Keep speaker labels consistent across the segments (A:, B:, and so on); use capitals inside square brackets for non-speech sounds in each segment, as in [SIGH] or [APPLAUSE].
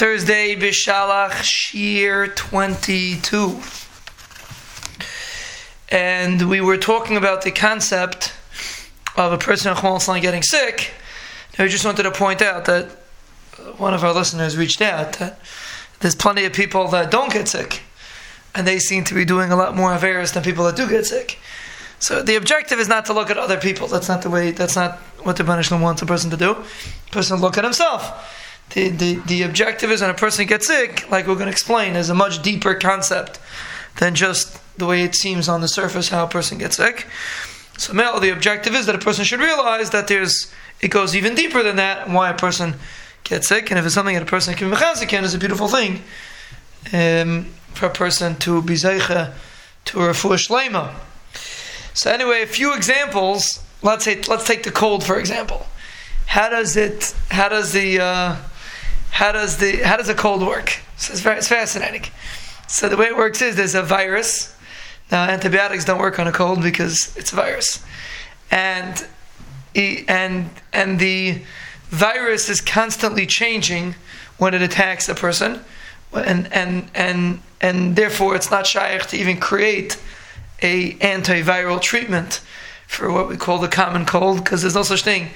A: Thursday, Bishalach Shiur 22. And we were talking about the concept of a person getting sick. I just wanted to point out that one of our listeners reached out that there's plenty of people that don't get sick, and they seem to be doing a lot more affairs than people that do get sick. So the objective is not to look at other people. That's not the way. That's not what the punishment wants a person to do. A person look at himself. The, the, the objective is when a person gets sick, like we're going to explain, is a much deeper concept than just the way it seems on the surface how a person gets sick. So now the objective is that a person should realize that there's it goes even deeper than that why a person gets sick. And if it's something that a person can be mechazik is a beautiful thing um, for a person to be zeicha to refuah shlema. So anyway, a few examples. Let's say let's take the cold for example. How does it? How does the? Uh, how does the? How does a cold work? So it's very it's fascinating. So the way it works is there's a virus. Now antibiotics don't work on a cold because it's a virus, and and and the virus is constantly changing when it attacks a person, and and and and therefore it's not shaykh to even create a antiviral treatment for what we call the common cold because there's no such thing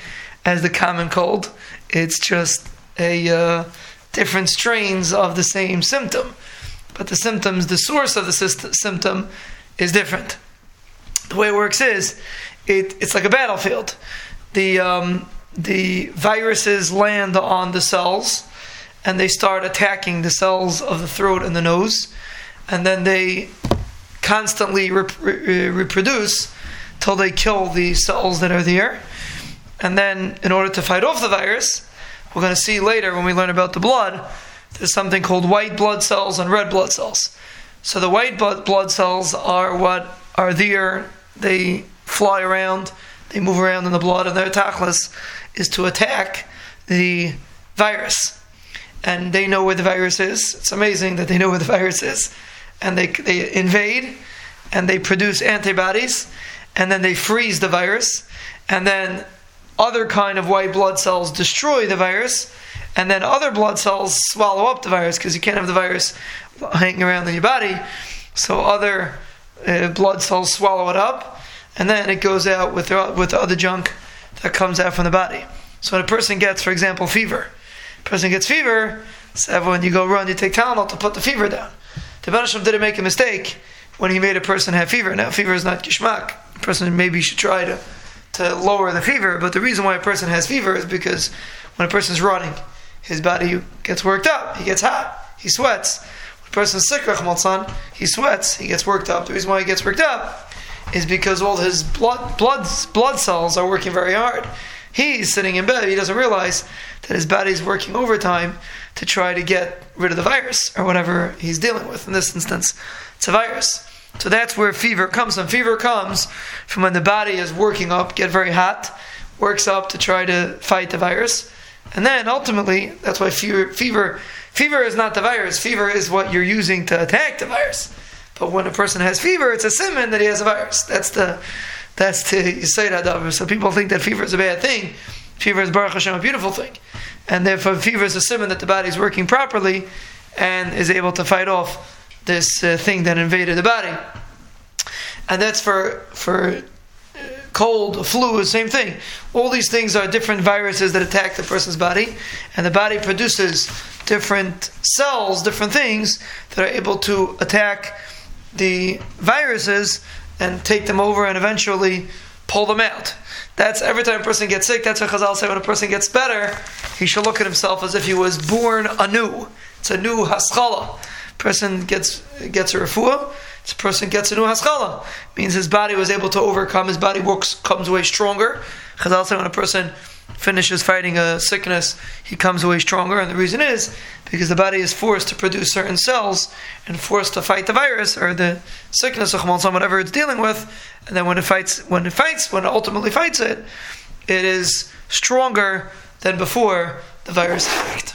A: as the common cold. It's just a uh, different strains of the same symptom, but the symptoms, the source of the symptom, is different. The way it works is, it, it's like a battlefield. The um, the viruses land on the cells, and they start attacking the cells of the throat and the nose, and then they constantly rep- re- reproduce till they kill the cells that are there. And then, in order to fight off the virus, we're going to see later when we learn about the blood, there's something called white blood cells and red blood cells. So the white blood cells are what are there. They fly around, they move around in the blood, and their tachlis is to attack the virus. And they know where the virus is. It's amazing that they know where the [LAUGHS] virus is. And they, they invade and they produce antibodies and then they freeze the virus. And then other kind of white blood cells destroy the virus. And then other blood cells swallow up the virus because you can't have the virus hanging around in your body. So other uh, blood cells swallow it up. And then it goes out with, the, with the other junk that comes out from the body. So when a person gets, for example, fever, a person gets fever, so when you go run, you take Tylenol to put the fever down. The Banashim didn't make a mistake when he made a person have fever. Now, fever is not kishmak. A person maybe should try to, to lower the fever, but the reason why a person has fever is because when a person's running, his body gets worked up, he gets hot, he sweats. When a person's sick, he sweats, he gets worked up. The reason why he gets worked up is because all his blood, blood, blood cells are working very hard. He's sitting in bed, he doesn't realize that his body's working overtime to try to get rid of the virus or whatever he's dealing with. In this instance, it's a virus. So that's where fever comes from. Fever comes from when the body is working up, get very hot, works up to try to fight the virus. And then ultimately, that's why fever, fever, fever is not the virus. Fever is what you're using to attack the virus. But when a person has fever, it's a simon that he has a virus. That's the that's the Yisayid Hadavar. So people think that fever is a bad thing. Fever is Baruch Hashem a beautiful thing. And therefore fever is a simon that the body is working properly and is able to fight off this uh, thing that invaded the body. And that's for for uh, cold, flu, same thing. All these things are different viruses that attack the person's body, and the body produces different cells, different things that are able to attack the viruses and take them over and eventually pull them out. That's every time a person gets sick, that's what Chazal say when a person gets better, he should look at himself as if he was born anew. It's a new haskalah. Person gets gets a refuah, this person gets a new haskalah. Means his body was able to overcome, his body works comes away stronger. Chazal say when a person finishes fighting a sickness, he comes away stronger. And the reason is because the body is forced to produce certain cells and forced to fight the virus or the sickness of whatever it's dealing with. And then when it fights, when it fights, when it ultimately fights it, it is stronger than before the virus attacked.